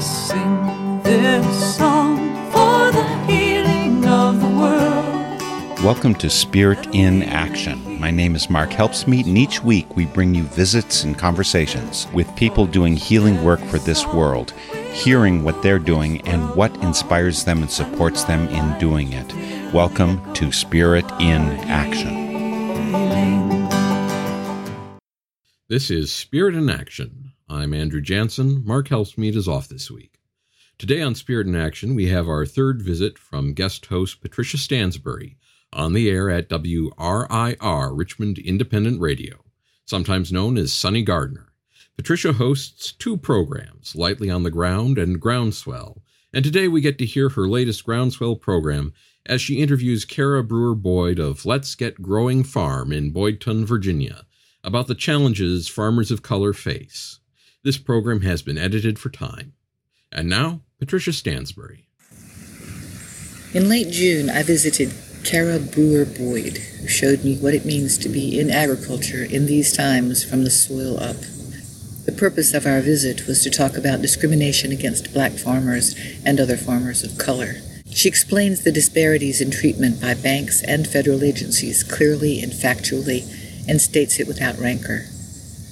to sing this song for the healing of the world. Welcome to Spirit in Action. My name is Mark Helpsmeet, and each week we bring you visits and conversations with people doing healing work for this world, hearing what they're doing and what inspires them and supports them in doing it. Welcome to Spirit in Action. This is Spirit in Action. I'm Andrew Jansen. Mark Helpsmeet is off this week. Today on Spirit in Action, we have our third visit from guest host Patricia Stansbury on the air at WRIR, Richmond Independent Radio, sometimes known as Sunny Gardner. Patricia hosts two programs, Lightly on the Ground and Groundswell, and today we get to hear her latest Groundswell program as she interviews Kara Brewer Boyd of Let's Get Growing Farm in Boydton, Virginia, about the challenges farmers of color face. This program has been edited for time. And now, Patricia Stansbury. In late June, I visited Kara Brewer Boyd, who showed me what it means to be in agriculture in these times from the soil up. The purpose of our visit was to talk about discrimination against black farmers and other farmers of color. She explains the disparities in treatment by banks and federal agencies clearly and factually and states it without rancor.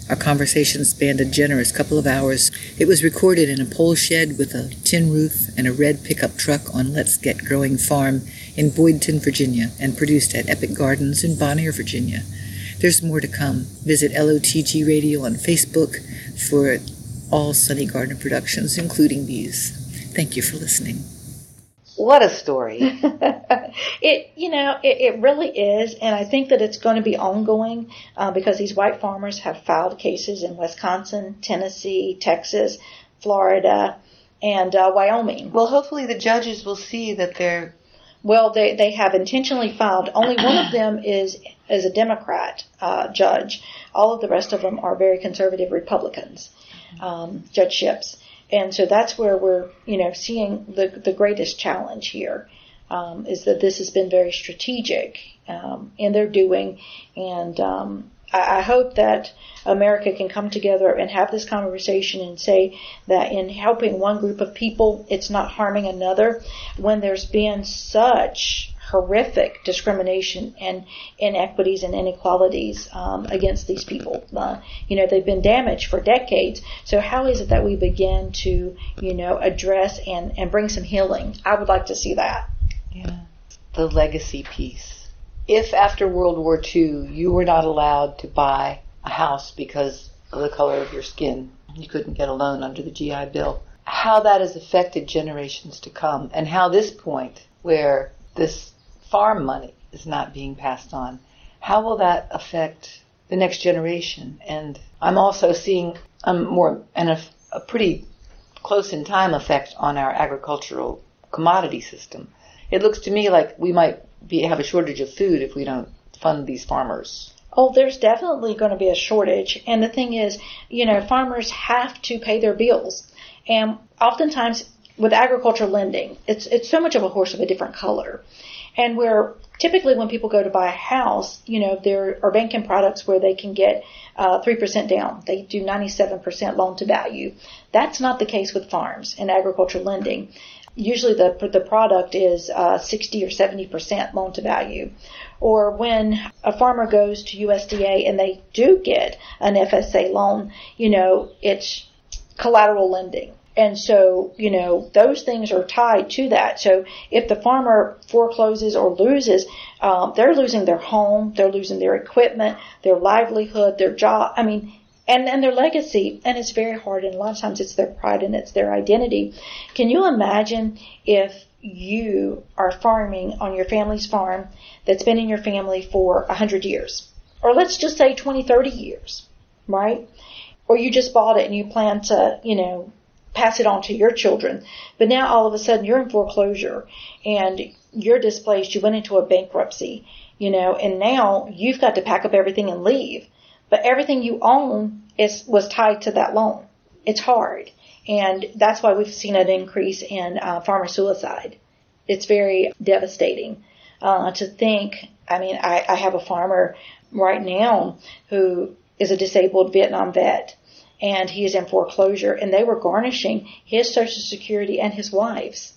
Our conversation spanned a generous couple of hours. It was recorded in a pole shed with a tin roof and a red pickup truck on Let's Get Growing Farm in Boydton, Virginia, and produced at Epic Gardens in Bon Air, Virginia. There's more to come. Visit LOTG Radio on Facebook for all Sunny Gardner productions, including these. Thank you for listening. What a story. it, you know, it, it, really is, and I think that it's going to be ongoing uh, because these white farmers have filed cases in Wisconsin, Tennessee, Texas, Florida, and uh, Wyoming. Well, hopefully the judges will see that they're. Well, they they have intentionally filed. Only one of them is is a Democrat uh, judge. All of the rest of them are very conservative Republicans. Um, judgeships. And so that's where we're, you know, seeing the the greatest challenge here um, is that this has been very strategic um, in their doing, and um, I, I hope that America can come together and have this conversation and say that in helping one group of people, it's not harming another. When there's been such horrific discrimination and inequities and inequalities um, against these people. Uh, you know, they've been damaged for decades. So how is it that we begin to, you know, address and, and bring some healing? I would like to see that. Yeah. The legacy piece. If after World War II you were not allowed to buy a house because of the color of your skin, you couldn't get a loan under the GI Bill, how that has affected generations to come, and how this point where this farm money is not being passed on, how will that affect the next generation? And I'm also seeing a more and a, a pretty close in time effect on our agricultural commodity system. It looks to me like we might be, have a shortage of food if we don't fund these farmers. Oh, there's definitely going to be a shortage. And the thing is, you know, farmers have to pay their bills. And oftentimes with agriculture lending, it's, it's so much of a horse of a different color. And where typically when people go to buy a house, you know, there are banking products where they can get uh, 3% down. They do 97% loan to value. That's not the case with farms and agriculture lending. Usually the, the product is uh, 60 or 70% loan to value. Or when a farmer goes to USDA and they do get an FSA loan, you know, it's collateral lending. And so, you know, those things are tied to that. So if the farmer forecloses or loses, um, they're losing their home, they're losing their equipment, their livelihood, their job. I mean, and, and their legacy. And it's very hard. And a lot of times it's their pride and it's their identity. Can you imagine if you are farming on your family's farm that's been in your family for a hundred years? Or let's just say 20, 30 years, right? Or you just bought it and you plan to, you know, pass it on to your children. But now all of a sudden you're in foreclosure and you're displaced. You went into a bankruptcy, you know, and now you've got to pack up everything and leave. But everything you own is was tied to that loan. It's hard, and that's why we've seen an increase in uh, farmer suicide. It's very devastating uh, to think. I mean, I, I have a farmer right now who is a disabled Vietnam vet and he is in foreclosure, and they were garnishing his Social Security and his wife's.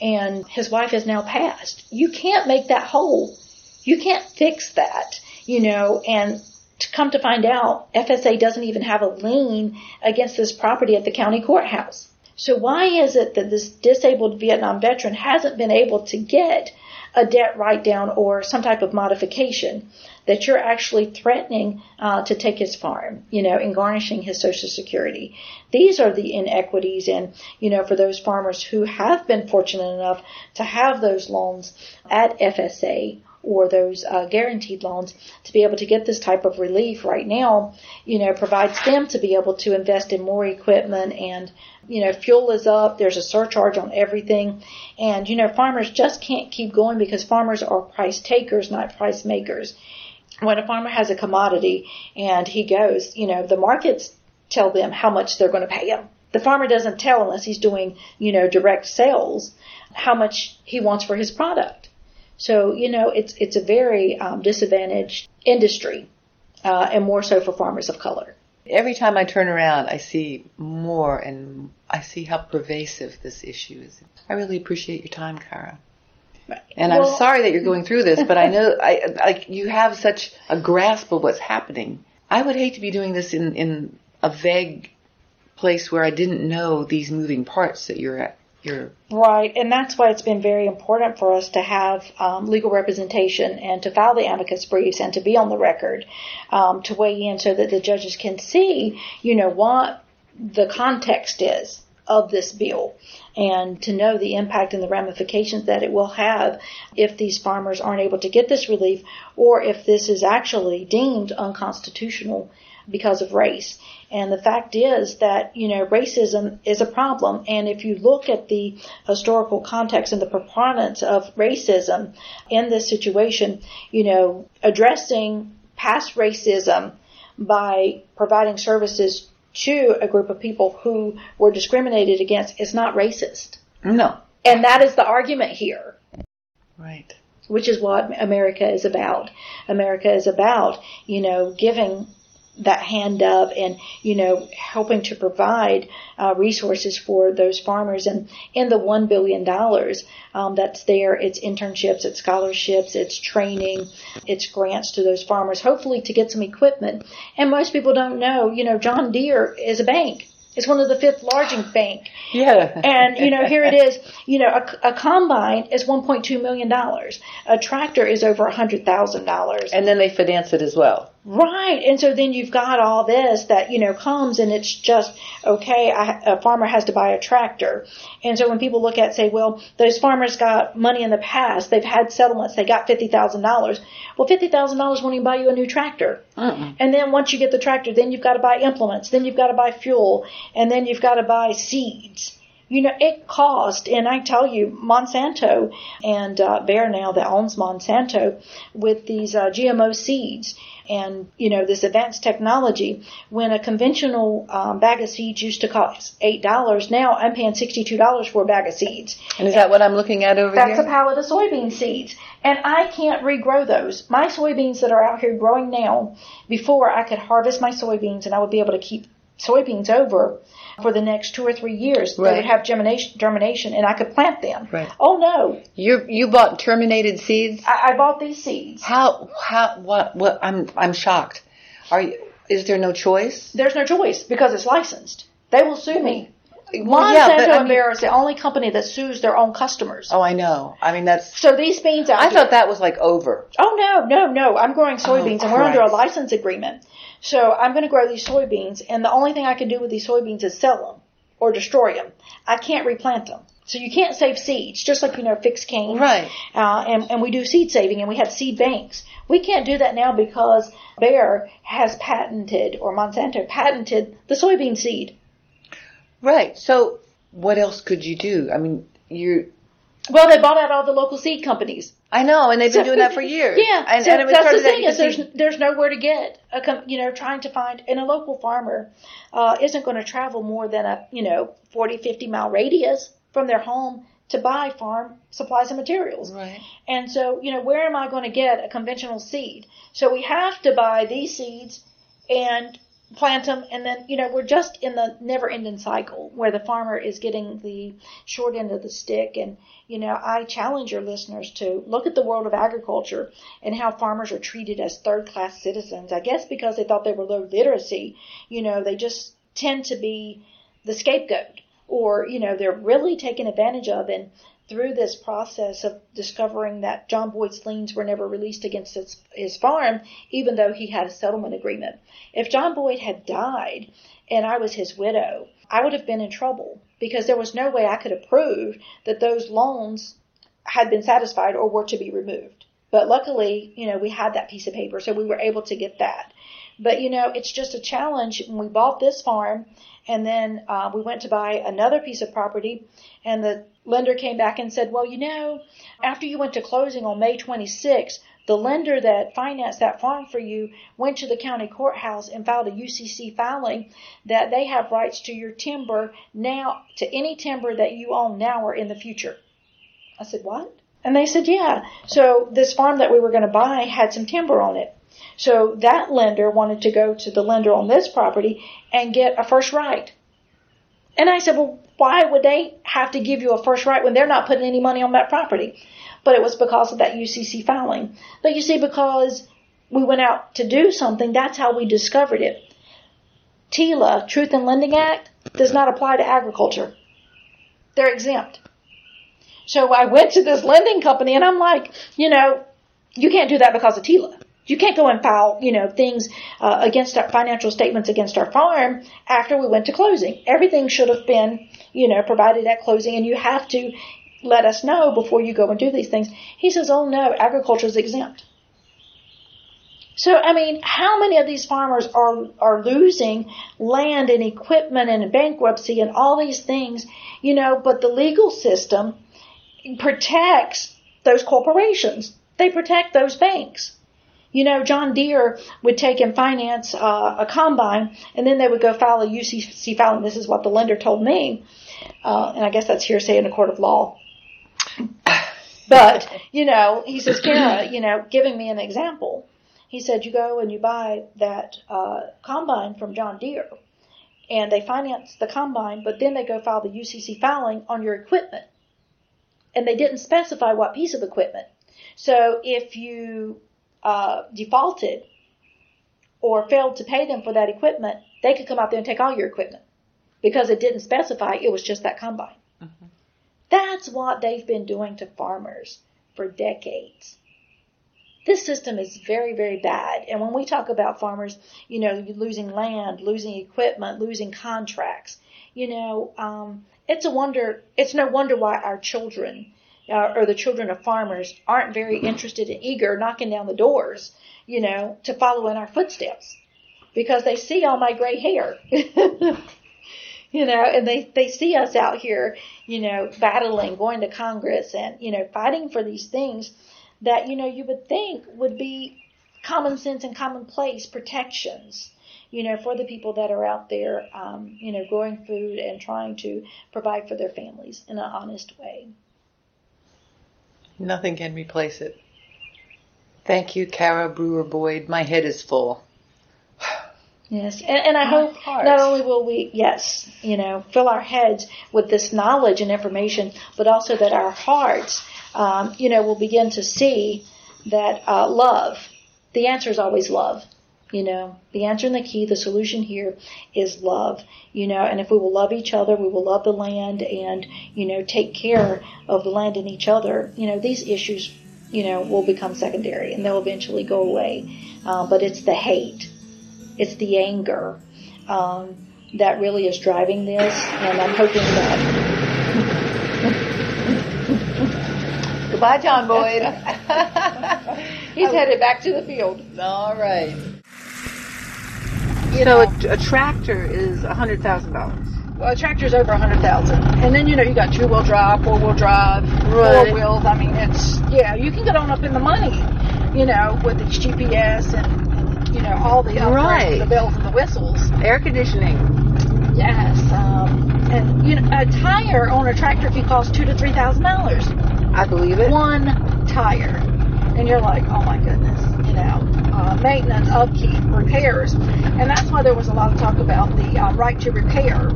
And his wife has now passed. You can't make that whole. You can't fix that, you know, and to come to find out, FSA doesn't even have a lien against this property at the county courthouse. So why is it that this disabled Vietnam veteran hasn't been able to get a debt write down or some type of modification that you're actually threatening uh, to take his farm, you know, and garnishing his social security. These are the inequities and, you know, for those farmers who have been fortunate enough to have those loans at FSA or those uh, guaranteed loans to be able to get this type of relief right now, you know, provides them to be able to invest in more equipment and, you know, fuel is up. There's a surcharge on everything. And, you know, farmers just can't keep going because farmers are price takers, not price makers. When a farmer has a commodity and he goes, you know, the markets tell them how much they're going to pay him. The farmer doesn't tell unless he's doing, you know, direct sales how much he wants for his product. So, you know, it's, it's a very um, disadvantaged industry, uh, and more so for farmers of color. Every time I turn around, I see more and I see how pervasive this issue is. I really appreciate your time, Kara. And Well- I'm sorry that you're going through this, but I know I like you have such a grasp of what's happening. I would hate to be doing this in in a vague place where I didn't know these moving parts that you're Right, and that's why it's been very important for us to have um, legal representation and to file the amicus briefs and to be on the record um, to weigh in so that the judges can see, you know, what the context is of this bill and to know the impact and the ramifications that it will have if these farmers aren't able to get this relief or if this is actually deemed unconstitutional because of race. And the fact is that, you know, racism is a problem. And if you look at the historical context and the proponents of racism in this situation, you know, addressing past racism by providing services to a group of people who were discriminated against is not racist. no And that is the argument here right. which is what America is about. America is about, you know, giving that hand up and, you know, helping to provide uh, resources for those farmers. And in the $1 billion um, that's there, it's internships, it's scholarships, it's training, it's grants to those farmers, hopefully to get some equipment. And most people don't know, you know, John Deere is a bank. It's one of the fifth largest bank. Yeah. And you know, here it is. You know, a, a combine is 1.2 million dollars. A tractor is over a hundred thousand dollars. and then they finance it as well. Right. And so then you've got all this that, you know, comes and it's just, okay, I, a farmer has to buy a tractor. And so when people look at, say, well, those farmers got money in the past, they've had settlements, they got $50,000. Well, $50,000 won't even buy you a new tractor. Mm-mm. And then once you get the tractor, then you've got to buy implements, then you've got to buy fuel, and then you've got to buy seeds. You know, it cost, and I tell you, Monsanto and uh, Bayer now that owns Monsanto with these uh, GMO seeds and you know this advanced technology. When a conventional um, bag of seeds used to cost eight dollars, now I'm paying sixty-two dollars for a bag of seeds. And is that what I'm looking at over That's here? That's a pallet of soybean seeds. And I can't regrow those. My soybeans that are out here growing now, before I could harvest my soybeans and I would be able to keep soybeans over for the next two or three years. They Right. would have germination, germination and I could plant them. Right. Oh no, you you bought terminated seeds. I, I bought these seeds. How how what what I'm I'm shocked. Are you, is there no choice? There's no choice because it's licensed. They will sue me. Monsanto yeah, and Bayer is the only company that sues their own customers. Oh, I know. I mean that's. So these beans out I here- thought that was like over. Oh no, no, no! I'm growing soybeans, Oh, and we're under a license agreement. So I'm going to grow these soybeans, and the only thing I can do with these soybeans is sell them or destroy them. I can't replant them. So you can't save seeds, just like you know fixed cane, Right. Uh, and and we do seed saving, and we have seed banks. We can't do that now because Bayer has patented or Monsanto patented the soybean seed. Right. So what else could you do? I mean, you. Well, they bought out all the local seed companies. I know, and they've been So- doing that for years. Yeah, and, so and it that's the thing you is there's there's nowhere to get a com- you know trying to find and a local farmer uh, isn't going to travel more than a you know 40 50 mile radius from their home to buy farm supplies and materials. Right. And so you know where am I going to get a conventional seed? So we have to buy these seeds and plant them, and then you know we're just in the never-ending cycle where the farmer is getting the short end of the stick. And you know, I challenge your listeners to look at the world of agriculture and how farmers are treated as third-class citizens. I guess because they thought they were low literacy, you know, they just tend to be the scapegoat, or you know, they're really taken advantage of and through this process of discovering that John Boyd's liens were never released against his, his farm, even though he had a settlement agreement. If John Boyd had died and I was his widow, I would have been in trouble because there was no way I could have proved that those loans had been satisfied or were to be removed. But luckily, you know, we had that piece of paper, so we were able to get that. But you know, it's just a challenge. When we bought this farm, and then uh, we went to buy another piece of property, and the lender came back and said, well, you know, after you went to closing on May 26th, the lender that financed that farm for you went to the county courthouse and filed a UCC filing that they have rights to your timber now, to any timber that you own now or in the future. I said, what? And they said, yeah. So this farm that we were going to buy had some timber on it. So that lender wanted to go to the lender on this property and get a first right. And I said, well, why would they have to give you a first right when they're not putting any money on that property? But it was because of that UCC filing. But you see, because we went out to do something, that's how we discovered it. TILA, Truth in Lending Act, does not apply to agriculture. They're exempt. So I went to this lending company and I'm like, you know, you can't do that because of TILA. You can't go and file, you know, things uh, against our financial statements against our farm after we went to closing. Everything should have been, you know, provided at closing, and you have to let us know before you go and do these things. He says, "Oh no, agriculture is exempt." So, I mean, how many of these farmers are, are losing land and equipment and bankruptcy and all these things, you know, but the legal system protects those corporations. They protect those banks. You know, John Deere would take and finance uh, a combine, and then they would go file a UCC filing. This is what the lender told me, uh, and I guess that's hearsay in a court of law. But you know, he says, Kara, you know, giving me an example. He said, you go and you buy that uh, combine from John Deere, and they finance the combine, but then they go file the UCC filing on your equipment, and they didn't specify what piece of equipment. So if you uh, defaulted or failed to pay them for that equipment, they could come out there and take all your equipment because it didn't specify it was just that combine. Mm-hmm. That's what they've been doing to farmers for decades. This system is very, very bad. And when we talk about farmers, you know, losing land, losing equipment, losing contracts, you know, um, it's a wonder, it's no wonder why our children uh, or the children of farmers aren't very interested and eager knocking down the doors, you know, to follow in our footsteps because they see all my gray hair. you know, and they, they see us out here, you know, battling, going to Congress and, you know, fighting for these things that, you know, you would think would be common sense and commonplace protections, you know, for the people that are out there, um, you know, growing food and trying to provide for their families in an honest way. Nothing can replace it. Thank you, Kara Brewer Boyd. My head is full. Yes, and, and I My hope heart. not only will we, yes, you know, fill our heads with this knowledge and information, but also that our hearts, um, you know, will begin to see that uh, love. The answer is always love. You know, the answer and the key, the solution here is love. You know, and if we will love each other, we will love the land and, you know, take care of the land and each other, you know, these issues, you know, will become secondary and they'll eventually go away. Um, but it's the hate, it's the anger um, that really is driving this. And I'm hoping that. Goodbye, John Boyd. He's headed back to the field. All right. You so know, a, a tractor is a hundred thousand dollars. Well, a tractor's over a hundred thousand, and then you know you got two wheel drive, four wheel drive, right. four wheels. I mean, it's yeah, you can get on up in the money, you know, with its GPS and you know all the right. the bells and the whistles, air conditioning. Yes, um, and you know a tire on a tractor can cost two to three thousand dollars. I believe it. One tire and you're like, oh my goodness, you know, uh, maintenance, upkeep, repairs, and that's why there was a lot of talk about the uh, right to repair,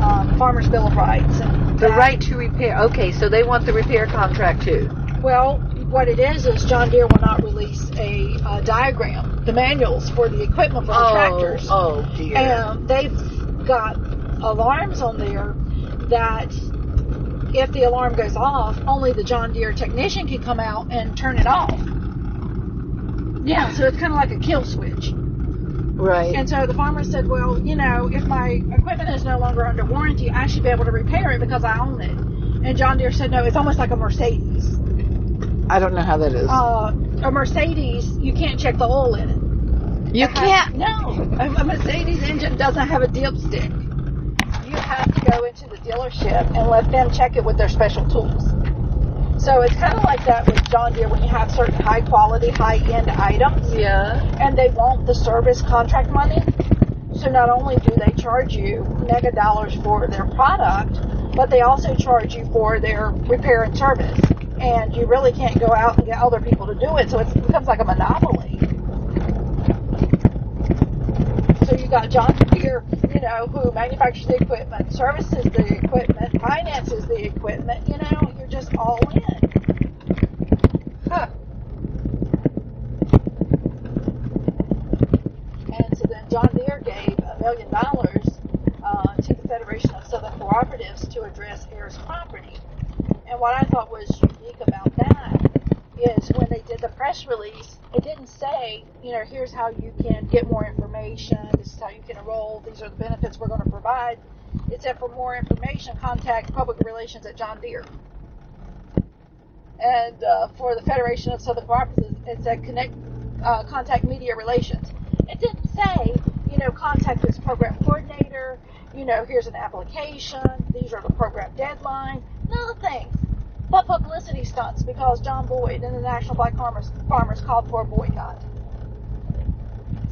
um, Farmers Bill of Rights, and The that- right to repair. Okay, so they want the repair contract too. Well, what it is is John Deere will not release a uh, diagram, the manuals for the equipment for the tractors. oh dear. And they've got alarms on there that if the alarm goes off, only the John Deere technician can come out and turn it off. Yeah, so it's kind of like a kill switch. right. And so the farmer said, well, you know, if my equipment is no longer under warranty, I should be able to repair it because I own it. And John Deere said, no, it's almost like a Mercedes. I don't know how that is. Uh, a Mercedes, you can't check the oil in it. you It can't. No, a a Mercedes engine doesn't have a dipstick. You have to go into the dealership and let them check it with their special tools. So it's kind of like that with John Deere when you have certain high quality, high end items Yeah. and they want the service contract money. So not only do they charge you mega dollars for their product, but they also charge you for their repair and service. And you really can't go out and get other people to do it, so it becomes like a monopoly. So you got John Deere, you know, who manufactures the equipment, services the equipment, finances the equipment. You know, you're just all in. Huh. And so then John Deere gave a million dollars uh, to the Federation of Southern Cooperatives to address heirs property. And what I thought was unique is when they did the press release, it didn't say, you know, here's how you can get more information, this is how you can enroll, these are the benefits we're going to provide. It said for more information, contact public relations at John Deere. And uh, for the Federation of Southern Cooperatives, it said connect, uh, contact media relations. It didn't say, you know, contact this program coordinator. You know, here's an application. These are the program deadline. Nothing but publicity stunts because John Boyd and the National Black Farmers Farmers called for a boycott.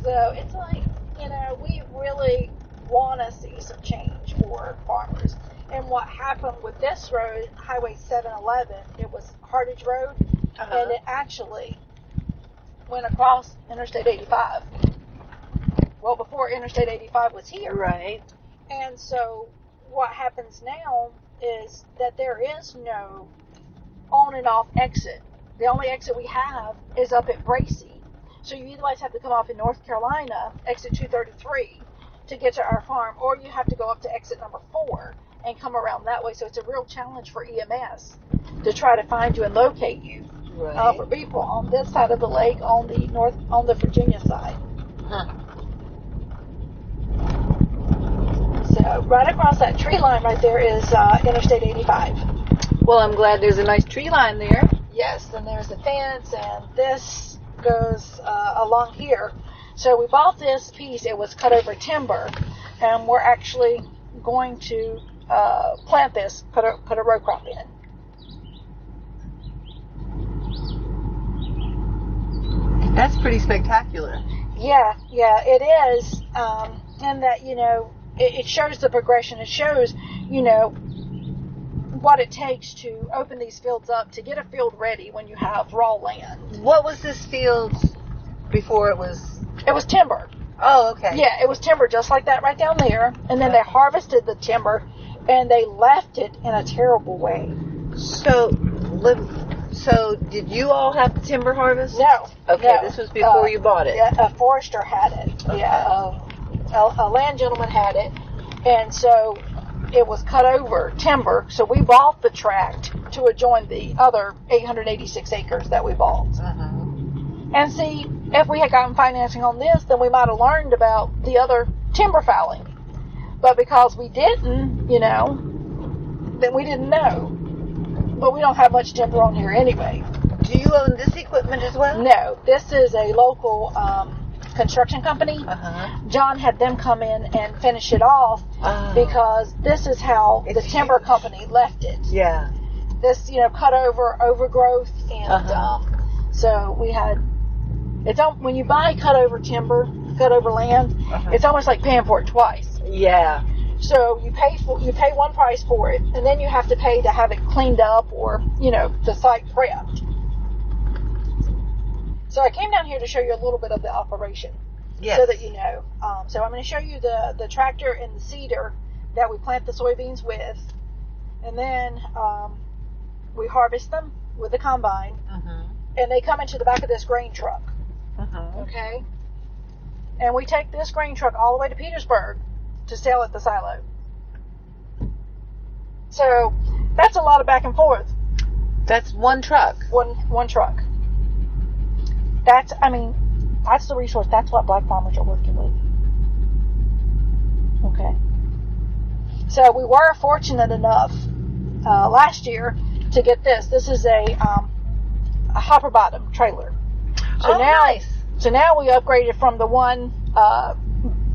So it's like, you know, we really want to see some change for farmers. And what happened with this road, Highway 711, it was Hardage Road, Uh-huh. and it actually went across Interstate 85. Well, before Interstate 85 was here. Right. And so what happens now is that there is no on and off exit. The only exit we have is up at Bracey. So you either have to come off in North Carolina, exit 233, to get to our farm, or you have to go up to exit number four and come around that way. So it's a real challenge for EMS to try to find you and locate you Right. uh, for people on this side of the lake, on the north, on the Virginia side. Huh. So right across that tree line right there is uh, Interstate 85. Well, I'm glad there's a nice tree line there. Yes, and there's a fence, and this goes uh, along here. So we bought this piece. It was cut over timber, and we're actually going to uh, plant this, put a put a row crop in. That's pretty spectacular. Yeah, yeah, it is. Um, and that, you know, it, it shows the progression. It shows, you know, what it takes to open these fields up to get a field ready when you have raw land. What was this field before it was? It was timber. Oh, okay. Yeah, it was timber just like that right down there. And then they harvested the timber and they left it in a terrible way. So, so did you all have the timber harvest? No. Okay, no. this was before Uh, you bought it. Yeah, a forester had it. Yeah, um, a, a land gentleman had it, and so it was cut over timber. So we bought the tract to adjoin the other 886 acres that we bought. Uh-huh. And see, if we had gotten financing on this, then we might have learned about the other timber fouling. But because we didn't, you know, then we didn't know. But we don't have much timber on here anyway. Do you own this equipment as well? No, this is a local um, construction company. Uh-huh. John had them come in and finish it off Oh. because this is how the timber company left it. Yeah. This, you know, cut over, overgrowth, and Uh-huh. um, so we had. It's al- when you buy cut over timber, cut over land, Uh-huh. it's almost like paying for it twice. Yeah. So you pay for you pay one price for it, and then you have to pay to have it cleaned up or you know the site prepped. So I came down here to show you a little bit of the operation, Yes. so that you know. Um, so I'm going to show you the the tractor and the seeder that we plant the soybeans with, and then um, we harvest them with the combine, Mhm. and they come into the back of this grain truck. Mhm. Okay. And we take this grain truck all the way to Petersburg to sell at the silo. So that's a lot of back and forth. That's one truck. One one truck. That's I mean, that's the resource. That's what black farmers are working with. Okay. So we were fortunate enough uh, last year to get this. This is a um, a hopper bottom trailer. So oh, now nice. so now we upgraded from the one uh,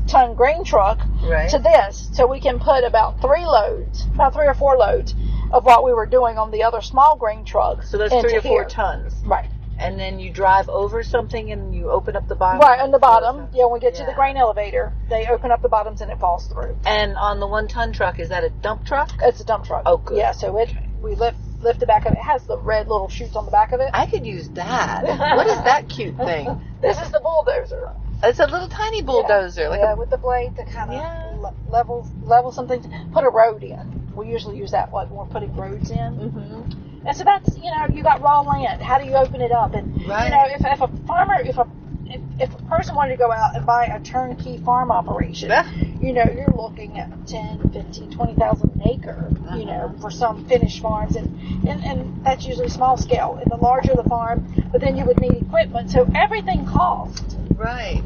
ton grain truck Right. to this, so we can put about three loads, about three or four loads of what we were doing on the other small grain truck. So that's three or four here. tons. Right, And then you drive over something and you open up the bottom. right on the bottom. Yeah, when we get to the grain elevator, they open up the bottoms and it falls through. And on the one ton truck, is that a dump truck? It's a dump truck. Oh, good. Yeah, so it we lift lift the back of it. It has the red little chutes on the back of it. I could use that. what is that cute thing? This is the bulldozer. It's a little tiny bulldozer. Like yeah, a, with the blade to kind of Yeah. le- level level something. Put a road in. We usually use that like when we're putting roads in. Mhm. And so that's you know you got raw land. How do you open it up? And Right. you know if, if a farmer if a if, if a person wanted to go out and buy a turnkey farm operation, Yeah. you know you're looking at 10, 15, 20,000 an acre, you know, Uh-huh. for some finished farms, and, and and that's usually small scale. And the larger the farm, but then you would need equipment. So everything costs. Right.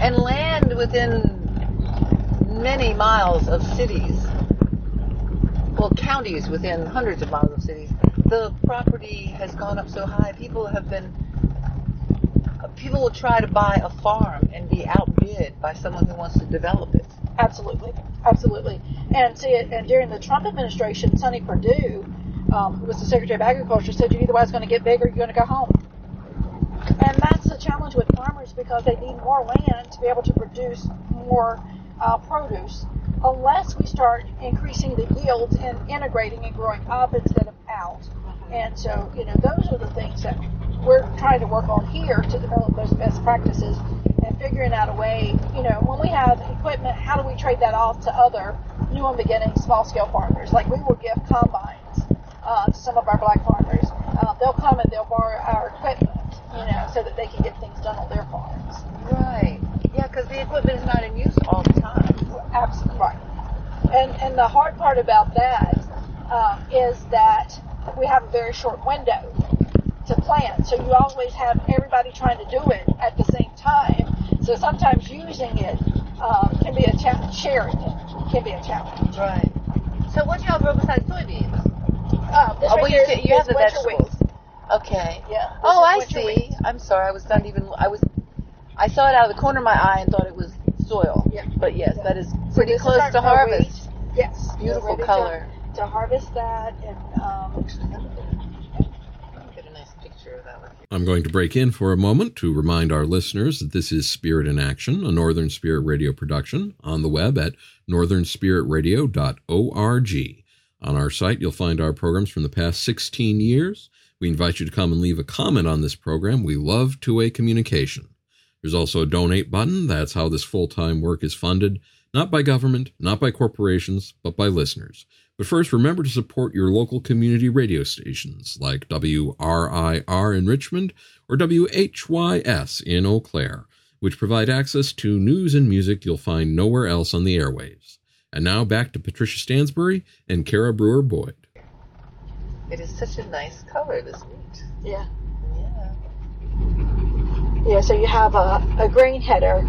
And land within many miles of cities, well, counties within hundreds of miles of cities, the property has gone up so high. People have been, people will try to buy a farm and be outbid by someone who wants to develop it. Absolutely, absolutely. And see, and during the Trump administration, Sonny Perdue, um, who was the Secretary of Agriculture, said you're either way going to get big or you're going to go home. And that's the challenge with farmers because they need more land to be able to produce more uh, produce. Unless we start increasing the yields and integrating and growing up instead of out. And so, you know, those are the things that we're trying to work on here to develop those best practices and figuring out a way, you know, when we have equipment, how do we trade that off to other new and beginning small scale farmers? Like we will give combines uh, to some of our black farmers. Uh, they'll come and they'll borrow our equipment, you know, so that they can get things done on their farms. Right. Yeah, because the equipment is not in use all the time. Absolutely right. And and the hard part about that um, is that we have a very short window to plan. So you always have everybody trying to do it at the same time. So sometimes using it um, can be a challenge. Sharing it can be a challenge. Right. So what do y'all grow besides soybeans? Um, this Oh, right well, you, here you have is the winter vegetables. wheat. Okay. Yeah. Oh, I see. wheat. I'm sorry. I was not even. I was. I saw it out of the corner of my eye and thought it was soil. Yeah. But yes, Yeah. that is pretty this is close our- to harvest. wheat. Yes. Beautiful ready to- color. To, harvest that and um, Get a nice picture of that. I'm going to break in for a moment to remind our listeners that this is Spirit in Action, a Northern Spirit Radio production, on the web at northernspiritradio.org. On our site, you'll find our programs from the past 16 years. We invite you to come and leave a comment on this program. We love two way communication. There's also a donate button. That's how this full time work is funded, not by government, not by corporations, but by listeners. But first, remember to support your local community radio stations like WRIR in Richmond or WHYS in Eau Claire, which provide access to news and music you'll find nowhere else on the airwaves. And now back to Patricia Stansbury and Kara Brewer Boyd. It is such a nice color, this wheat. yeah. Yeah. Yeah, so you have a, a grain header.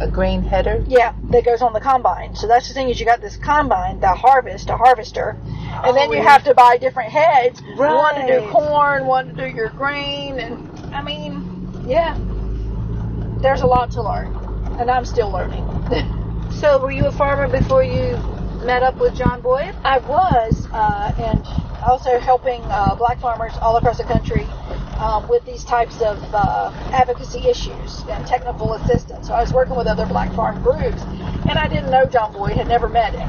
A grain header. Yeah, that goes on the combine. So that's the thing is you got this combine, the harvest, a harvester, and then Oh, you yeah. have to buy different heads. Right. One to do corn, one to do your grain, and I mean, yeah, there's a lot to learn, and I'm still learning. So, were you a farmer before you met up with John Boyd? I was, uh, and also helping uh, black farmers all across the country um, with these types of uh, advocacy issues and technical assistance. So I was working with other black farm groups, and I didn't know John Boyd, had never met him.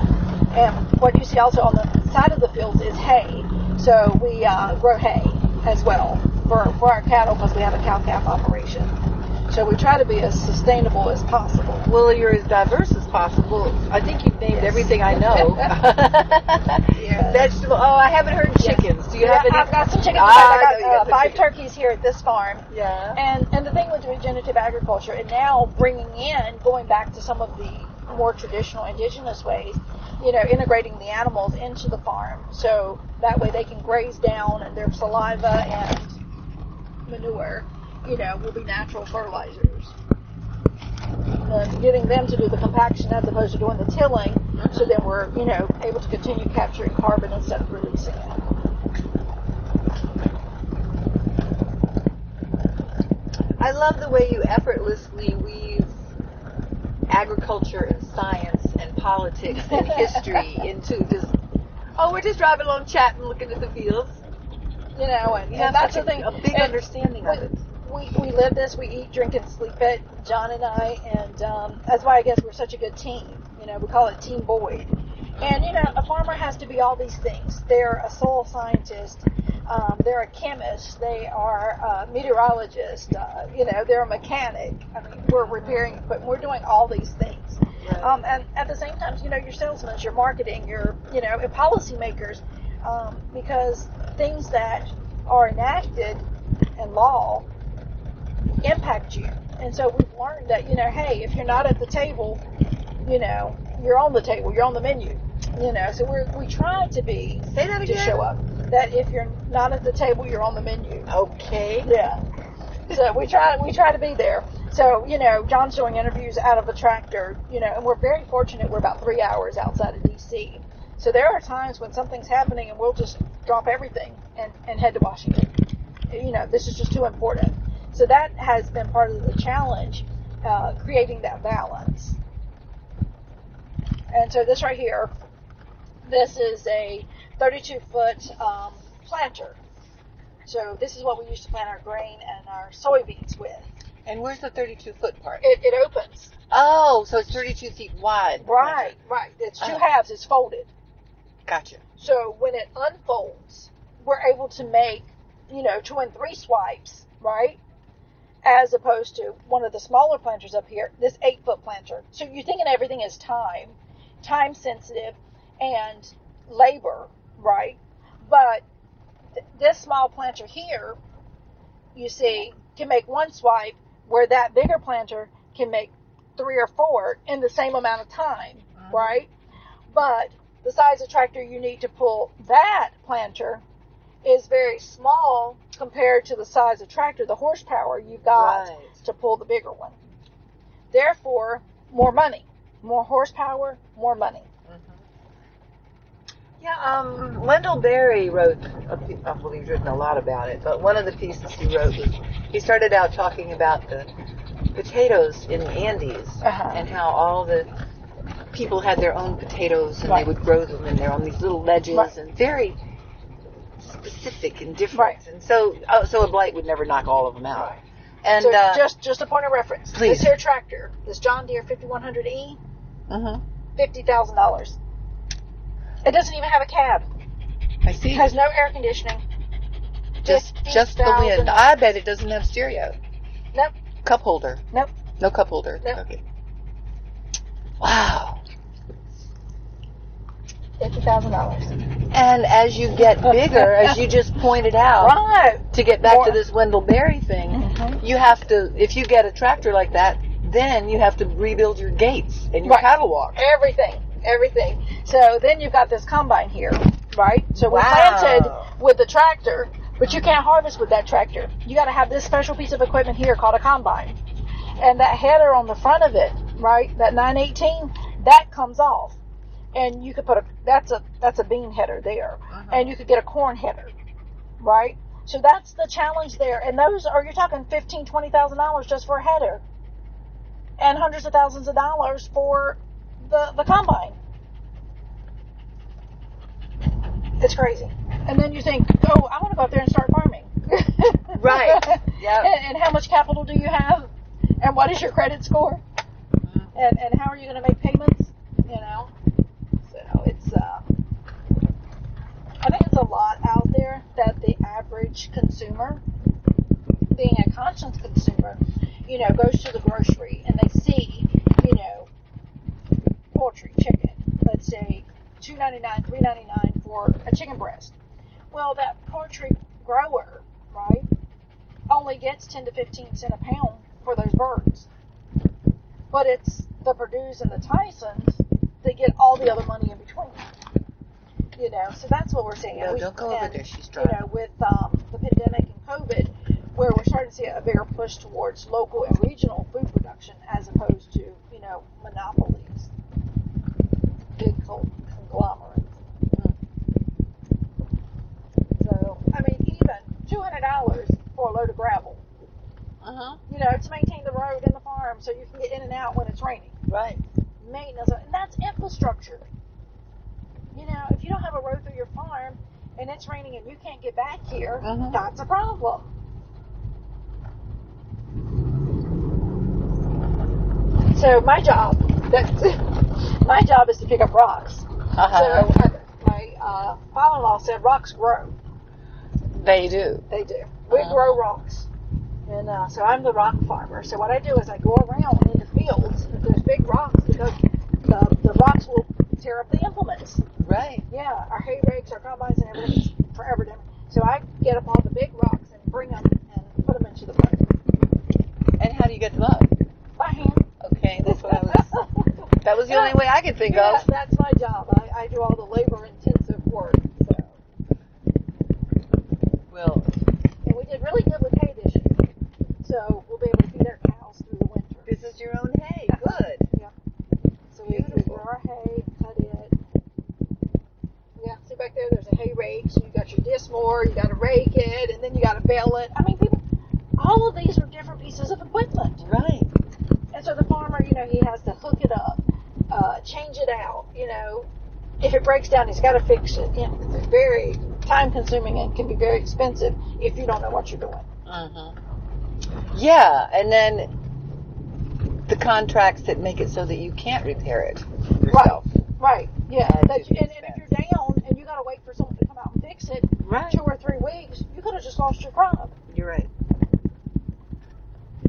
And what you see also on the side of the fields is hay. So we uh, grow hay, as well for, for our cattle because we have a cow calf operation. So we try to be as sustainable as possible. Well, you're as diverse as possible. I think you've named everything I know. Yeah. Vegetable. Oh, I haven't heard chickens. Do you Yeah, have any? I've got some chickens. Ah, I I know you got uh, five chickens. turkeys here at this farm. Yeah. And and the thing with regenerative agriculture, and now bringing in, going back to some of the more traditional indigenous ways, you know, integrating the animals into the farm, so that way they can graze down, and their saliva and manure, you know, will be natural fertilizers. And getting them to do the compaction as opposed to doing the tilling, so then we're, you know, able to continue capturing carbon instead of releasing it. I love the way you effortlessly weave agriculture and science and politics and history into just. Oh, we're just driving along, chatting, looking at the fields. You know, and, and that's the a, thing. a big understanding of it. We, we live this, we eat, drink, and sleep it, John and I, and um, that's why I guess we're such a good team. You know, we call it Team Boyd. And, you know, a farmer has to be all these things. They're a soil scientist, um, they're a chemist, they are a meteorologist, uh, you know, they're a mechanic. I mean, we're repairing equipment, we're doing all these things. Um, and at the same time, you know, your salesmen, your marketing, your, you know, and policymakers, um, because things that are enacted in law impact you. And so we've learned that, you know, hey, if you're not at the table, you know, you're on the table, you're on the menu. You know, so we're we try to be Say that again. to show up. That if you're not at the table, you're on the menu. Okay. Yeah. So we try we try to be there. So you know, John's doing interviews out of a tractor. You know, and we're very fortunate. We're about three hours outside of DC. So there are times when something's happening, and we'll just drop everything and and head to Washington. You know, this is just too important. So that has been part of the challenge, uh, creating that balance. And so this right here, this is a 32 foot um, planter. So this is what we use to plant our grain and our soybeans with. And where's the 32 foot part? It, it opens. Oh, so it's 32 feet wide. Right, right. It's two Oh. halves. It's folded. Gotcha. So when it unfolds, we're able to make, you know, two and three swipes, right? As opposed to one of the smaller planters up here, this eight foot planter. So you're thinking everything is time, time sensitive, and labor, right? But th- this small planter here, you see, can make one swipe where that bigger planter can make three or four in the same amount of time, mm-hmm. right? But the size of tractor you need to pull that planter is very small compared to the size of tractor, the horsepower you've got Right. to pull the bigger one. Therefore, more money, more horsepower, more money. Yeah, um, Wendell Berry wrote, a I believe he's written a lot about it, but one of the pieces he wrote was, he started out talking about the potatoes in the Andes Uh-huh. and how all the people had their own potatoes and Right. they would grow them and they're on these little ledges Right. and very specific and different. Right. And so, oh, so a blight would never knock all of them out. Right. And, so uh, just just a point of reference. Please. This here tractor, this John Deere 5100E, mhm. fifty thousand dollars. It doesn't even have a cab. I see. It has no air conditioning. just, just the wind. I bet it doesn't have stereo. Nope. Cup holder. Nope. No cup holder. Nope. Okay. Wow. Fifty thousand dollars. And as you get bigger, as you just pointed out, Right. to get back More- to this Wendell Berry thing, Mhm. you have to, if you get a tractor like that, then you have to rebuild your gates and your Right. cattle walk. Everything. Everything. So then you've got this combine here, right? So we Wow. planted with the tractor, but you can't harvest with that tractor. You got to have this special piece of equipment here called a combine. And that header on the front of it, right? That 918, that comes off. And you could put a that's a that's a bean header there. Uh-huh. And you could get a corn header, right? So that's the challenge there. And those are you're talking fifteen, twenty thousand dollars just for a header. And hundreds of thousands of dollars for the, the combine. It's crazy. And then you think, oh, I want to go up there and start farming. Right. Yeah. And, and how much capital do you have? And what is your credit score? Uh-huh. And, and how are you going to make payments? You know? So it's, uh, I think it's a lot out there that the average consumer, being a conscious consumer, you know, goes to the grocery and they see, you know, poultry, chicken, let's say two ninety nine, three ninety nine for a chicken breast. Well, that poultry grower, right, only gets ten to fifteen cent a pound for those birds. But it's the Perdue's and the Tysons that get all the other money in between. You know, so that's what we're seeing. No, we- don't go over there. She's You know, with um, the pandemic and COVID, where we're starting to see a bigger push towards local and regional food production as opposed to, you know, monopolies, big con- conglomerates. So, I mean, even two hundred dollars for a load of gravel, Uh huh. you know, to maintain the road and the farm, so you can get in and out when it's raining. Right. Maintenance, and that's infrastructure. You know, if you don't have a road through your farm and it's raining and you can't get back here, Mhm. that's a problem. So my job, that's my job is to pick up rocks. Uh-huh. So my uh, father-in-law said rocks grow. they do. They do. We Uh-huh. grow rocks. And uh, so I'm the rock farmer. So what I do is I go around in the fields if there's big rocks because the, the rocks will tear up the implements. Right. Yeah, our hay rakes, our combines, and everything's forever different. So I get up all the big rocks and bring them and put them into the boat And how do you get them up? by hand. Okay, that's what I was. That was the only way I could think yeah, of. that's my job. I, I do all the labor-intensive work. So. Well, And we did really good with hay this year. So we'll be able to feed our cows through the winter. this is your own hay. Good. So we, we grow our hay, cut it. Yeah, see back there, there's a hay rake. So you got your disc mower, you got to rake it, and then you got to bale it. I mean, people, all of these are different pieces of equipment. Right. And so the farmer, you know, he has to hook it up, uh, change it out. You know, if it breaks down, he's got to fix it. You know, it's very time consuming and can be very expensive if you don't know what you're doing. Uh-huh. Yeah, and then the contracts that make it so that you can't repair it yourself. Right. Yeah. Add That and, and if you're down and you got to wait for someone to come out and fix it, Right. two or three weeks, you could have just lost your crop. You're right.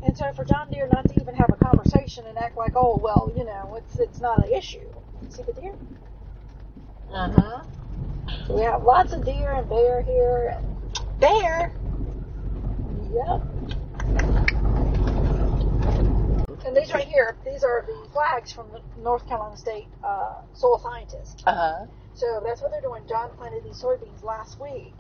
And so for John Deere not to even have a conversation and act like, oh well, you know, it's it's not an issue. See the deer? Uh-huh. So we have lots of deer and bear here. Bear. yep. And these right here, these are the flags from the North Carolina State uh, soil scientists. Uh-huh. So that's what they're doing. John planted these soybeans last week,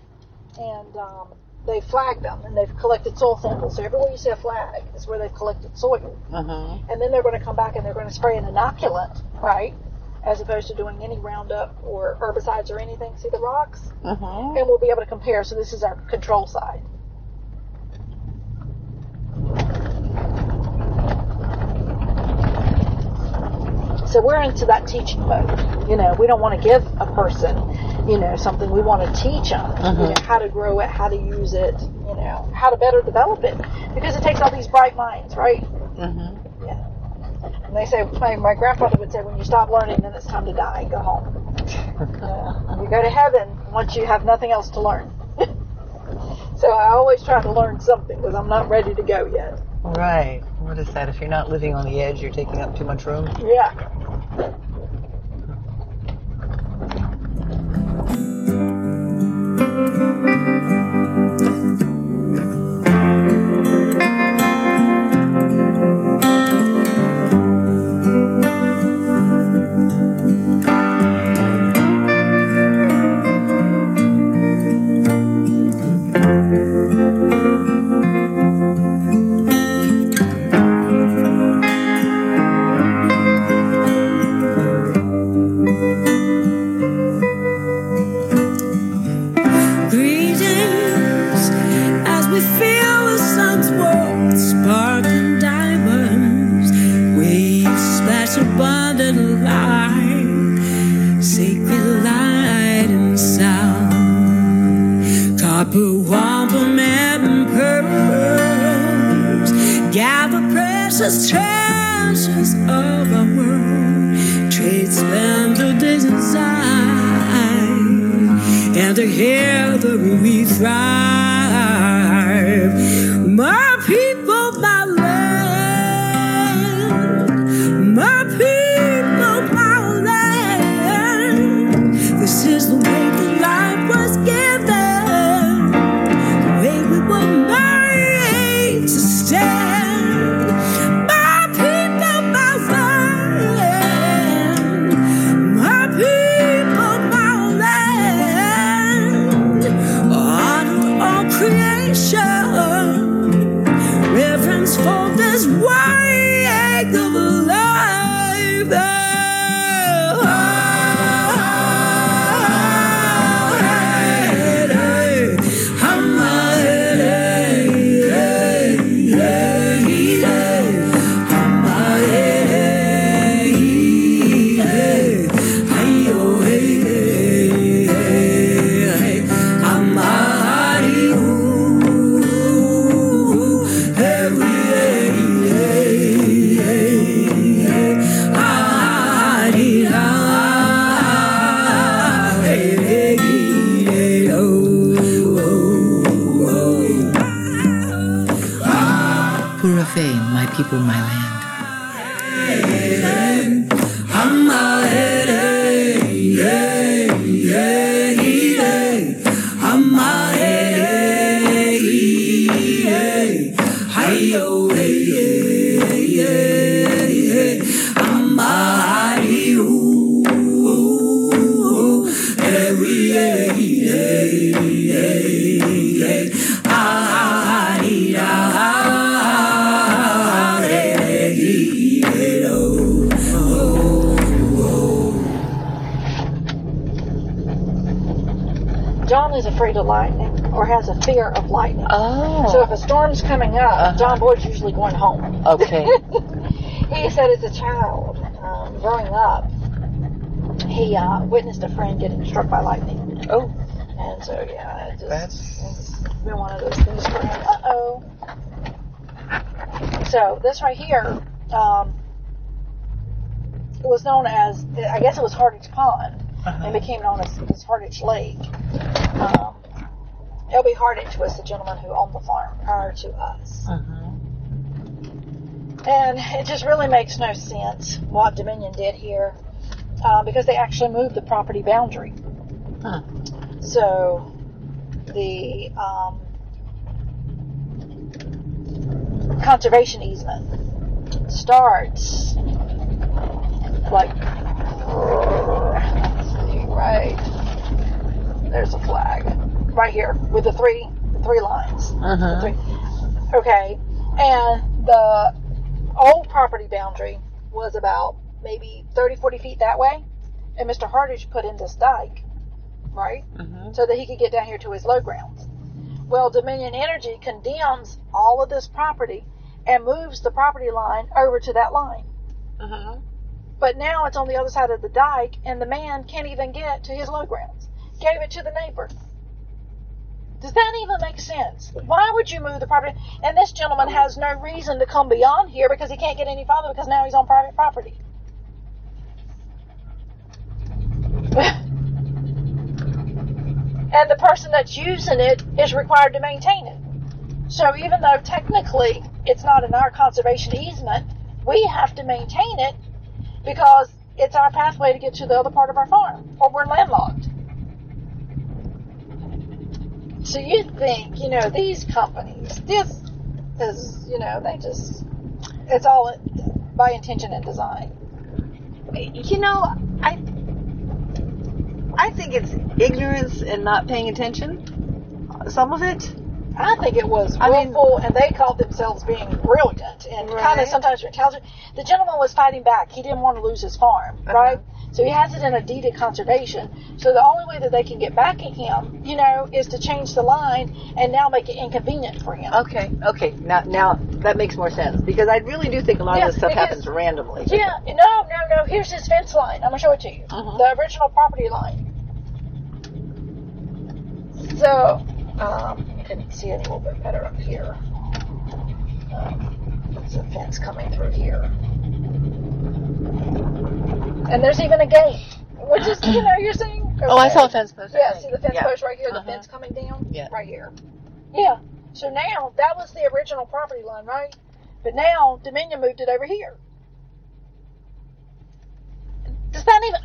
and um, they flagged them and they've collected soil samples. So everywhere you see a flag is where they've collected soil. Uh-huh. And then they're going to come back and they're going to spray an inoculant, right? As opposed to doing any Roundup or herbicides or anything. See the rocks? Uh-huh. And we'll be able to compare. So this is our control side. So we're into that teaching mode. You know, we don't want to give a person, you know, something. We want to teach them, you know, how to grow it, how to use it, you know, how to better develop it. Because it takes all these bright minds, right? Uh-huh. Yeah. And they say, my, my grandfather would say, when you stop learning, then it's time to die. Go home. Yeah. You go to heaven once you have nothing else to learn. so I always try to learn something because I'm not ready to go yet. Right. What is that? If you're not living on the edge, you're taking up too much room. Yeah. Greetings John Boyd's usually going home. Okay. he said as a child, um, growing up, he uh, witnessed a friend getting struck by lightning. Oh. And so, yeah, it just, That's- it's been one of those things for him. Uh oh. So, this right here um, was known as, I guess it was Hardage Pond, and became known as, as Hardage Lake. Um, L.B. Hardage was the gentleman who owned the farm prior to us. And it just really makes no sense what Dominion did here uh, because they actually moved the property boundary. Huh. So the um, conservation easement starts like let's see, right there's a flag right here with the three three lines. Uh-huh. Three. Okay, and the old property boundary was about maybe 30, 40 feet that way, and Mr. Hardage put in this dike, right, Mhm. so that he could get down here to his low grounds. Well, Dominion Energy condemns all of this property and moves the property line over to that line. Uh-huh. But now it's on the other side of the dike, and the man can't even get to his low grounds. Gave it to the neighbor. Does that even make sense? Why would you move the property? And this gentleman has no reason to come beyond here because he can't get any farther because now he's on private property. and the person that's using it is required to maintain it. So even though technically it's not in our conservation easement, we have to maintain it because it's our pathway to get to the other part of our farm, or we're landlocked. So you think, you know, these companies, this is, you know, they just, it's all by intention and design. You know, I I think it's ignorance and not paying attention. Some of it. I think it was I mean- willful, and they called themselves being brilliant and kind of sometimes intelligent. The gentleman was fighting back. He didn't want to lose his farm, Uh-huh. right? So he has it in a deed of conservation. So the only way that they can get back at him, you know, is to change the line and now make it inconvenient for him. Okay, okay. Now, now that makes more sense because I really do think a lot Yeah, of this stuff because- happens randomly. Yeah, no, no, no. Here's his fence line. I'm gonna show it to you. Uh-huh. The original property line. So, um, can see it a little bit better up here. Um, there's a fence coming through here, and there's even a gate, which is, you know, you're saying, Oh, I saw a fence post. Yeah, see the fence Yeah. post right here, the Uh-huh. fence coming down? Yeah. Right here. Yeah. So now, that was the original property line, right? But now, Dominion moved it over here. Does that even,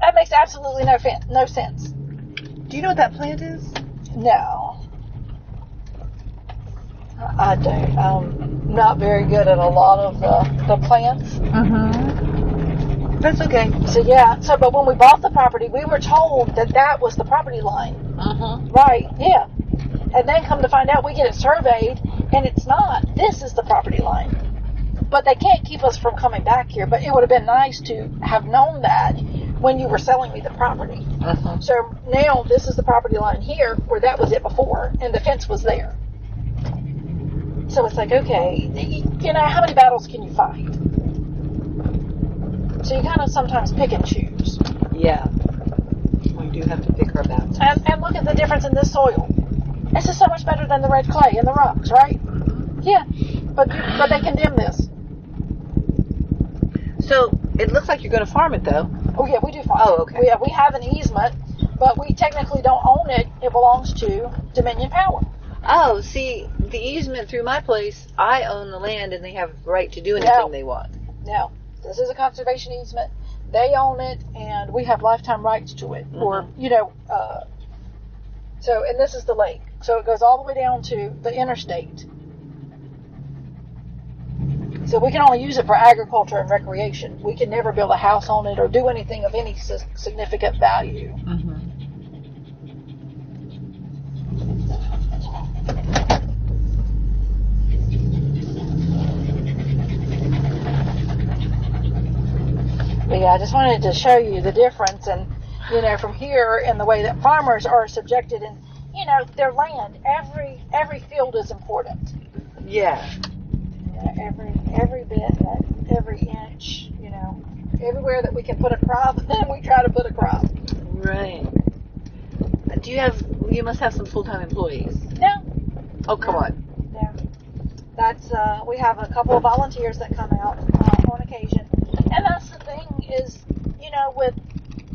that makes absolutely no, fin- no sense. Do you know what that plant is? No. I don't. I'm not very good at a lot of the, the plants. Mm-hmm. That's okay. So yeah, so but when we bought the property, we were told that that was the property line. Mm-hmm. Right, yeah. And then come to find out, we get it surveyed, and it's not. This is the property line. But they can't keep us from coming back here. But it would have been nice to have known that when you were selling me the property. Mm-hmm. So now this is the property line here, where that was it before, and the fence was there. So it's like, okay, you know, how many battles can you fight? So you kind of sometimes pick and choose. Yeah. We do have to pick our battles. And, and look at the difference in this soil. This is so much better than the red clay and the rocks, right? Yeah, but but they condemn this. So it looks like you're going to farm it, though. Oh yeah, we do farm. Oh, okay. We have, we have an easement, but we technically don't own it. It belongs to Dominion Power. Oh, see, the easement through my place, I own the land, and they have right to do anything No. they want. Now, this is a conservation easement. They own it, and we have lifetime rights to it. Or you know, uh, so and this is the lake. So it goes all the way down to the interstate. So we can only use it for agriculture and recreation. We can never build a house on it or do anything of any si- significant value. Mm-hmm. Yeah, I just wanted to show you the difference, and you know, from here and the way that farmers are subjected, and you know, their land. Every every field is important. Yeah. You know, every every bit, every inch. You know, everywhere that we can put a crop, we try to put a crop. Right. Do you have? You must have some full-time employees. No, Oh, come on. no. That's uh, we have a couple of volunteers that come out uh, on occasion, and that's the thing is, you know, with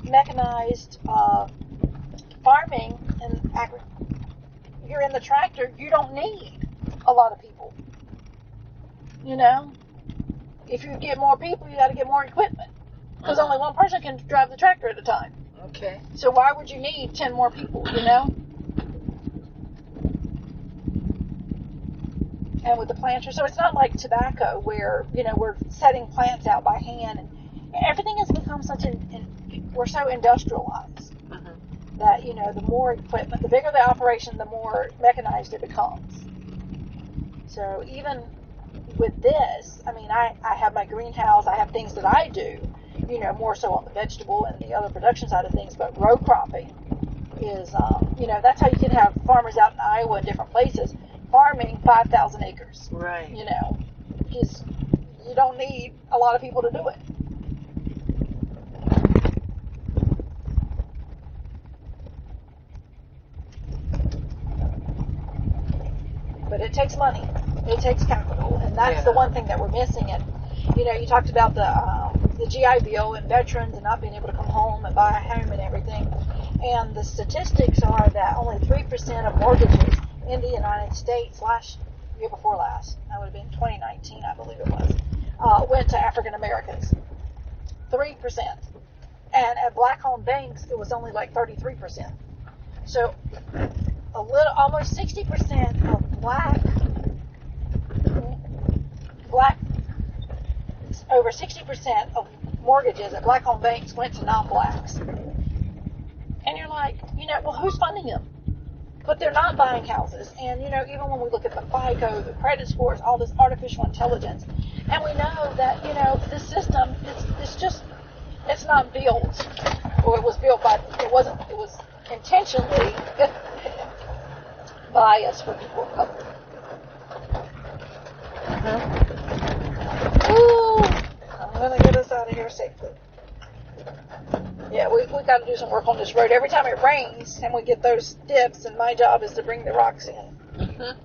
mechanized uh, farming and agri- you're in the tractor, you don't need a lot of people. You know, if you get more people, you got to get more equipment because only one person can drive the tractor at a time. Okay. So why would you need ten more people? You know. And with the planter, so it's not like tobacco where you know we're setting plants out by hand, and everything has become such an, an we're so industrialized Mhm. that you know the more equipment, the bigger the operation, the more mechanized it becomes. So even with this, I mean, I, I have my greenhouse, I have things that I do, you know, more so on the vegetable and the other production side of things, but row cropping is, um, you know, that's how you can have farmers out in Iowa and different places farming 5,000 acres, Right. you know, because you don't need a lot of people to do it. but it takes money. It takes capital, and that's the one thing that we're missing. And you know, you talked about the um, the GI Bill and veterans and not being able to come home and buy a home and everything. And the statistics are that only three percent of mortgages in the United States last year before last, that would have been 2019, I believe it was, uh, went to African Americans. Three percent, and at black-owned banks, it was only like 33 percent. So a little, almost 60% of black, black, over 60% of mortgages at black-owned banks went to non-blacks. And you're like, you know, well, who's funding them? But they're not buying houses. And, you know, even when we look at the FICO, the credit scores, all this artificial intelligence, and we know that, you know, this system, it's, it's just, it's not built, or it was built by, it wasn't, it was intentionally biased for people of color. Uh-huh. Ooh, I'm gonna get us out of here safely. Yeah, we, we got to do some work on this road. Every time it rains and we get those dips, and my job is to bring the rocks in.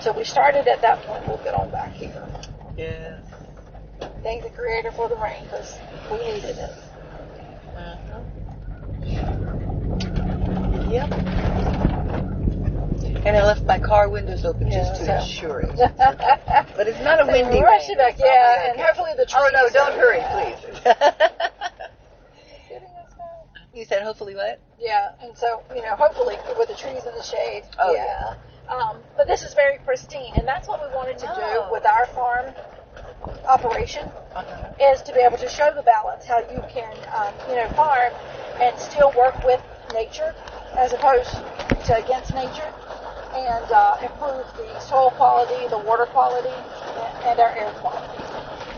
So we started at that point. We'll get on back here. Yeah. Thank the Creator for the rain because we needed it. Mhm. Yep. And I left my car windows open just to Yeah. ensure it. But it's not a windy Rush rain. it back, yeah, and okay. hopefully the Oh no, don't hurry, yeah. please. you said hopefully what? Yeah, and so you know, hopefully with the trees in the shade. Oh, yeah. Um, but this is very pristine, and that's what we wanted to Oh. do with our farm operation Uh-huh. is to be able to show the balance how you can um, you know farm and still work with nature as opposed to against nature and uh, improve the soil quality, the water quality, and, and our air quality.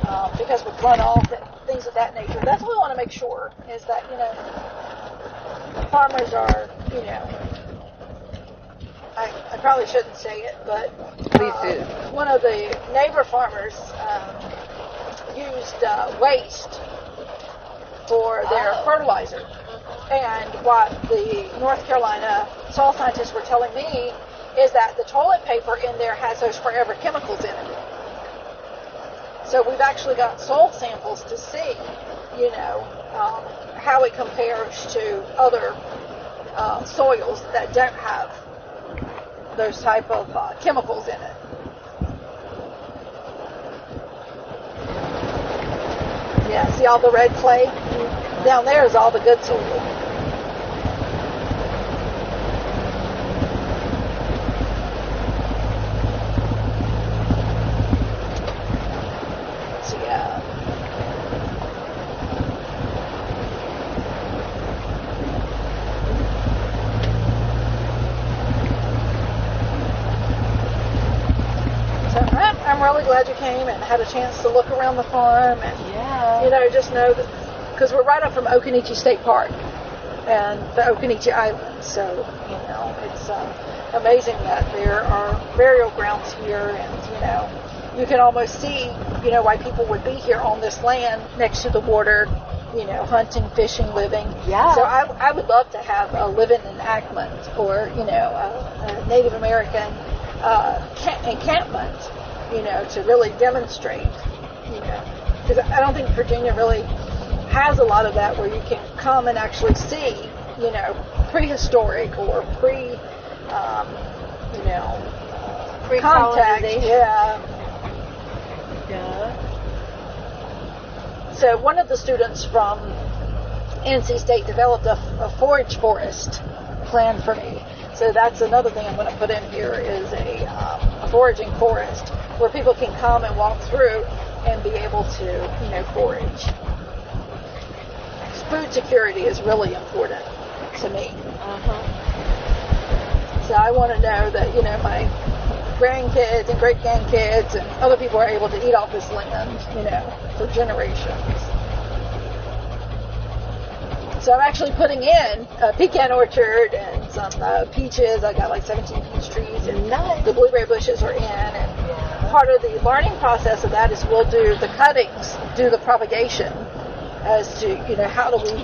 Um, because with runoff and things of that nature, that's what we want to make sure is that you know farmers are you know. I, I probably shouldn't say it, but uh, one of the neighbor farmers um, used uh, waste for their Oh. fertilizer. And what the North Carolina soil scientists were telling me is that the toilet paper in there has those forever chemicals in it. So we've actually got soil samples to see, you know, um, how it compares to other uh, soils that don't have those type of uh, chemicals in it. Yeah, see all the red clay? Down there is all the good soil. So yeah. So I'm, I'm really glad you came and had a chance to look around the farm and Yeah. you know, just know that because we're right up from Occoneechee State Park and the Occoneechee Island, so you know it's uh, amazing that there are burial grounds here, and you know you can almost see you know why people would be here on this land next to the water, you know, hunting, fishing, living. Yeah. So I, I would love to have a living enactment or you know a, a Native American uh, ca- encampment, you know, to really demonstrate, you know, because I don't think Virginia really has a lot of that where you can come and actually see, you know, prehistoric or pre, um, you know. Pre-colonization. Yeah. Yeah. So one of the students from NC State developed a, a forage forest plan for me. So that's another thing I'm going to put in here is a, um, a foraging forest where people can come and walk through and be able to, you know, forage. Food security is really important to me. Uh-huh. So I want to know that, you know, my grandkids and great grandkids and other people are able to eat off this land, you know, for generations. So I'm actually putting in a pecan orchard and some uh, peaches. I got like 17 peach trees and Nice. the blueberry bushes are in. And part of the learning process of that is we'll do the cuttings, do the propagation as to, you know, how do we,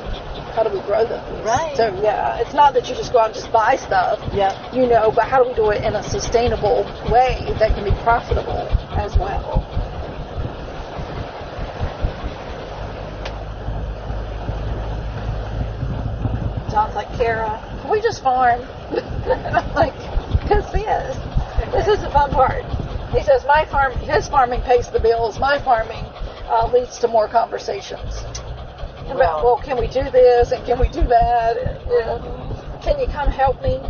how do we grow them? Right. So yeah, it's not that you just go out and just buy stuff Yeah. you know, but how do we do it in a sustainable way that can be profitable as well? Sounds like, Kara, we just farm? and I'm like, this is. This is the fun part. He says, my farm, his farming pays the bills. My farming uh, leads to more conversations. About, well, can we do this and can we do that? And, you know, can you come help me?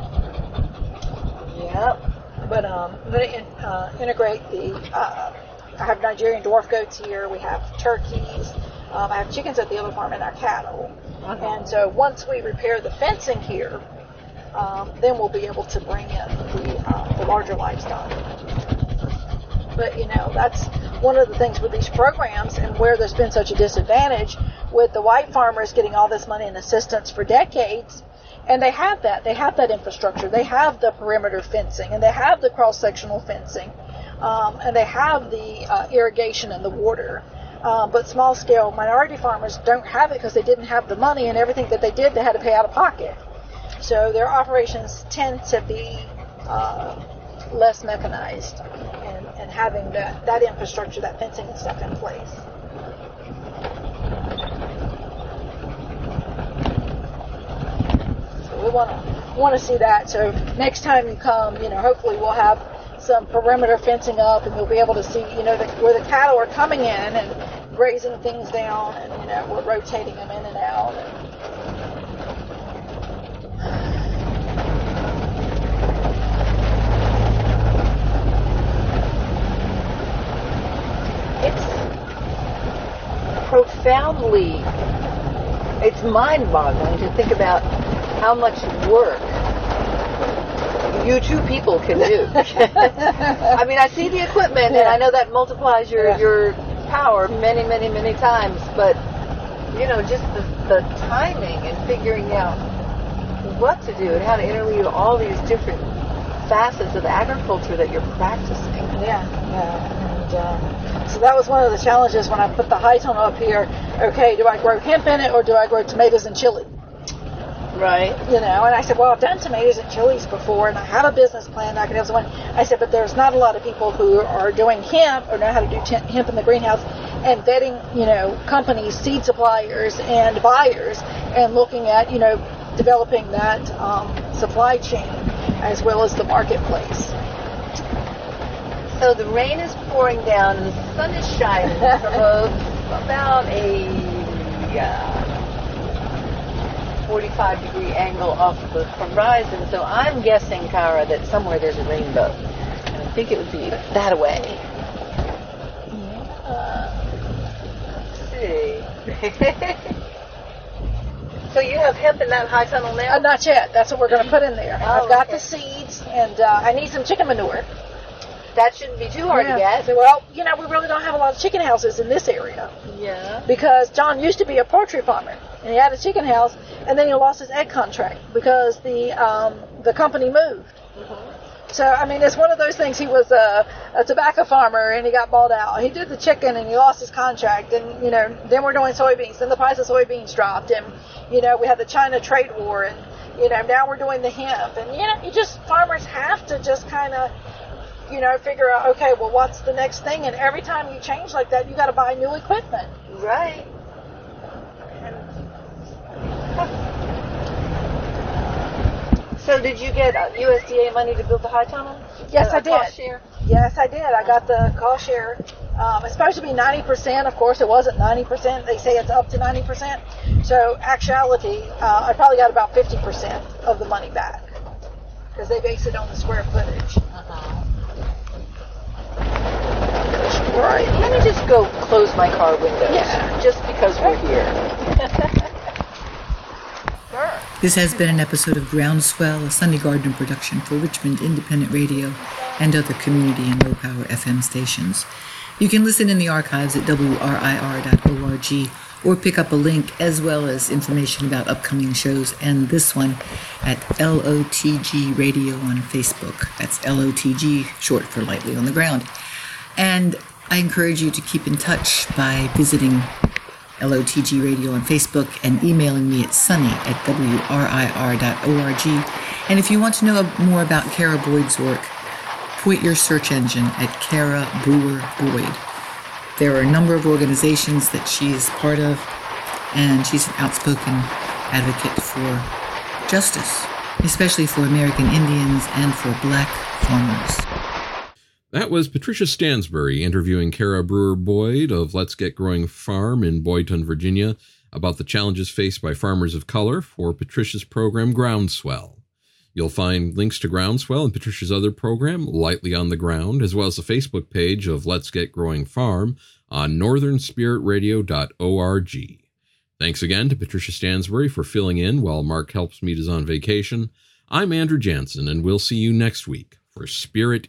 Yep. But um, I'm going to in, uh, integrate the. Uh, I have Nigerian dwarf goats here. We have turkeys. Um, I have chickens at the other farm and our cattle. And so once we repair the fencing here, um, then we'll be able to bring in the, uh, the larger livestock. But you know, that's one of the things with these programs and where there's been such a disadvantage with the white farmers getting all this money and assistance for decades. And they have that. They have that infrastructure. They have the perimeter fencing and they have the cross sectional fencing. Um, and they have the uh, irrigation and the water. Um, but small scale minority farmers don't have it because they didn't have the money and everything that they did they had to pay out of pocket. So their operations tend to be uh, less mechanized and, and having that, that infrastructure, that fencing and stuff in place. So we want to want to see that. So next time you come, you know, hopefully we'll have some perimeter fencing up, and you'll be able to see, you know, the, where the cattle are coming in and grazing things down, and you know, we're rotating them in and out. It's profoundly, it's mind-boggling to think about how much work you two people can do. I mean, I see the equipment, and I know that multiplies your Yeah. your power many, many, many times. But you know, just the, the timing and figuring out what to do and how to interweave all these different facets of agriculture that you're practicing. Yeah, yeah. And um, so that was one of the challenges when I put the high tunnel up here. Okay, do I grow hemp in it or do I grow tomatoes and chili? Right. You know, and I said, well, I've done tomatoes and chilies before, and I have a business plan. I can have someone. I said, but there's not a lot of people who are doing hemp or know how to do hemp in the greenhouse and vetting, you know, companies, seed suppliers, and buyers, and looking at, you know, developing that um, supply chain as well as the marketplace. So the rain is pouring down and the sun is shining from about a uh, 45 degree angle off the horizon. So I'm guessing, Kara, that somewhere there's a rainbow. And I think it would be that way. Let's see. so you have hemp in that high tunnel now? Uh, not yet. That's what we're going to put in there. Oh, I've got okay. the seeds, and uh, I need some chicken manure. that shouldn't be too hard Yeah. to get. So, well, you know, we really don't have a lot of chicken houses in this area Yeah. because John used to be a poultry farmer, and he had a chicken house, and then he lost his egg contract because the um, the company moved. So, I mean, it's one of those things. He was a, a tobacco farmer, and he got bought out. He did the chicken, and he lost his contract. And you know, then we're doing soybeans. Then the price of soybeans dropped, and you know, we had the China trade war, and you know, now we're doing the hemp. And you know, you just farmers have to just kind of you know, figure out, okay, well, what's the next thing? And every time you change like that, you got to buy new equipment. Right. So did you get uh, USDA money to build the high tunnel? Yes, Uh, I did. share? Yes, I did. I got the cost share. Um, it's supposed to be 90%. Of course, it wasn't 90%. They say it's up to 90%. So, actuality, uh, I probably got about 50% of the money back because they base it on the square footage. Right. Let me just go close my car windows. Yeah. Just because we're here. This has been an episode of Groundswell, a Sunday Gardener production for Richmond Independent Radio and other community and low power FM stations. You can listen in the archives at wrir.org or pick up a link as well as information about upcoming shows and this one at LOTG Radio on Facebook. That's LOTG, short for Lightly on the Ground. And I encourage you to keep in touch by visiting LOTG Radio on Facebook and emailing me at sunny at wrir.org. And if you want to know more about Kara Boyd's work, point your search engine at Kara Brewer Boyd. There are a number of organizations that she is part of, and she's an outspoken advocate for justice, especially for American Indians and for black farmers. That was Patricia Stansbury interviewing Kara Brewer Boyd of Let's Get Growing Farm in Boydton, Virginia, about the challenges faced by farmers of color for Patricia's program Groundswell. You'll find links to Groundswell and Patricia's other program, Lightly on the Ground, as well as the Facebook page of Let's Get Growing Farm on northernspiritradio.org. Thanks again to Patricia Stansbury for filling in while Mark Helpsmeet is on vacation. I'm Andrew Jansen, and we'll see you next week for Spirit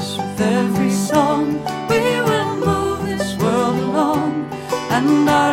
voice with every song. We will move this world along, and I.